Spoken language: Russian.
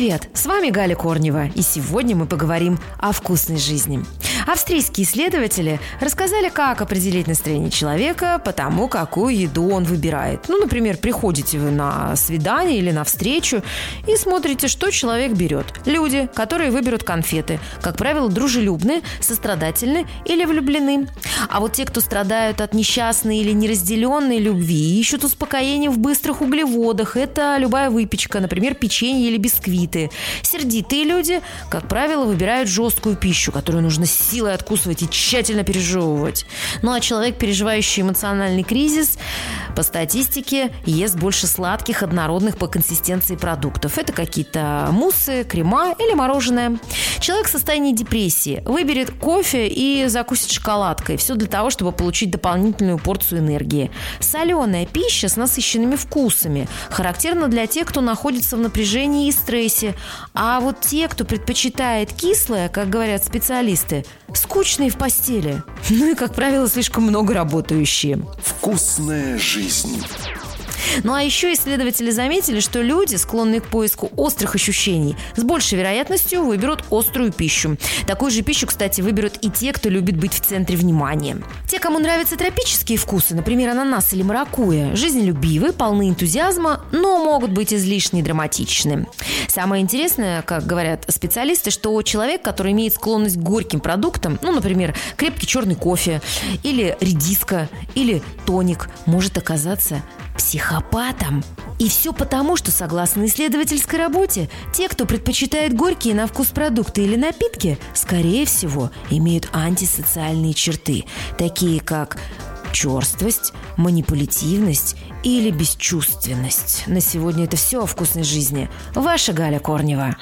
Привет! С вами Галя Корнева, и сегодня мы поговорим о вкусной жизни. Австрийские исследователи рассказали, как определить настроение человека по тому, какую еду он выбирает. Ну, например, приходите вы на свидание или на встречу и смотрите, что человек берет. Люди, которые выберут конфеты, как правило, дружелюбны, сострадательны или влюблены. А вот те, кто страдают от несчастной или неразделенной любви, ищут успокоение в быстрых углеводах. Это любая выпечка, например, печенье или бисквит ядовитые. Сердитые люди, как правило, выбирают жесткую пищу, которую нужно силой откусывать и тщательно пережевывать. Ну а человек, переживающий эмоциональный кризис, по статистике, ест больше сладких, однородных по консистенции продуктов. Это какие-то муссы, крема или мороженое. Человек в состоянии депрессии выберет кофе и закусит шоколадкой. Все для того, чтобы получить дополнительную порцию энергии. Соленая пища с насыщенными вкусами характерна для тех, кто находится в напряжении и стрессе. А вот те, кто предпочитает кислое, как говорят специалисты, скучные в постели. Ну и, как правило, слишком много работающие. Вкусная жизнь. Ну а еще исследователи заметили, что люди, склонные к поиску острых ощущений, с большей вероятностью выберут острую пищу. Такую же пищу, кстати, выберут и те, кто любит быть в центре внимания. Те, кому нравятся тропические вкусы, например, ананас или маракуйя, жизнелюбивы, полны энтузиазма, но могут быть излишне драматичны. Самое интересное, как говорят специалисты, что человек, который имеет склонность к горьким продуктам, ну, например, крепкий черный кофе или редиска или тоник, может оказаться психопатом. И все потому, что, согласно исследовательской работе, те, кто предпочитает горькие на вкус продукты или напитки, скорее всего, имеют антисоциальные черты, такие как черствость, манипулятивность или бесчувственность. На сегодня это все о вкусной жизни. Ваша Галя Корнева.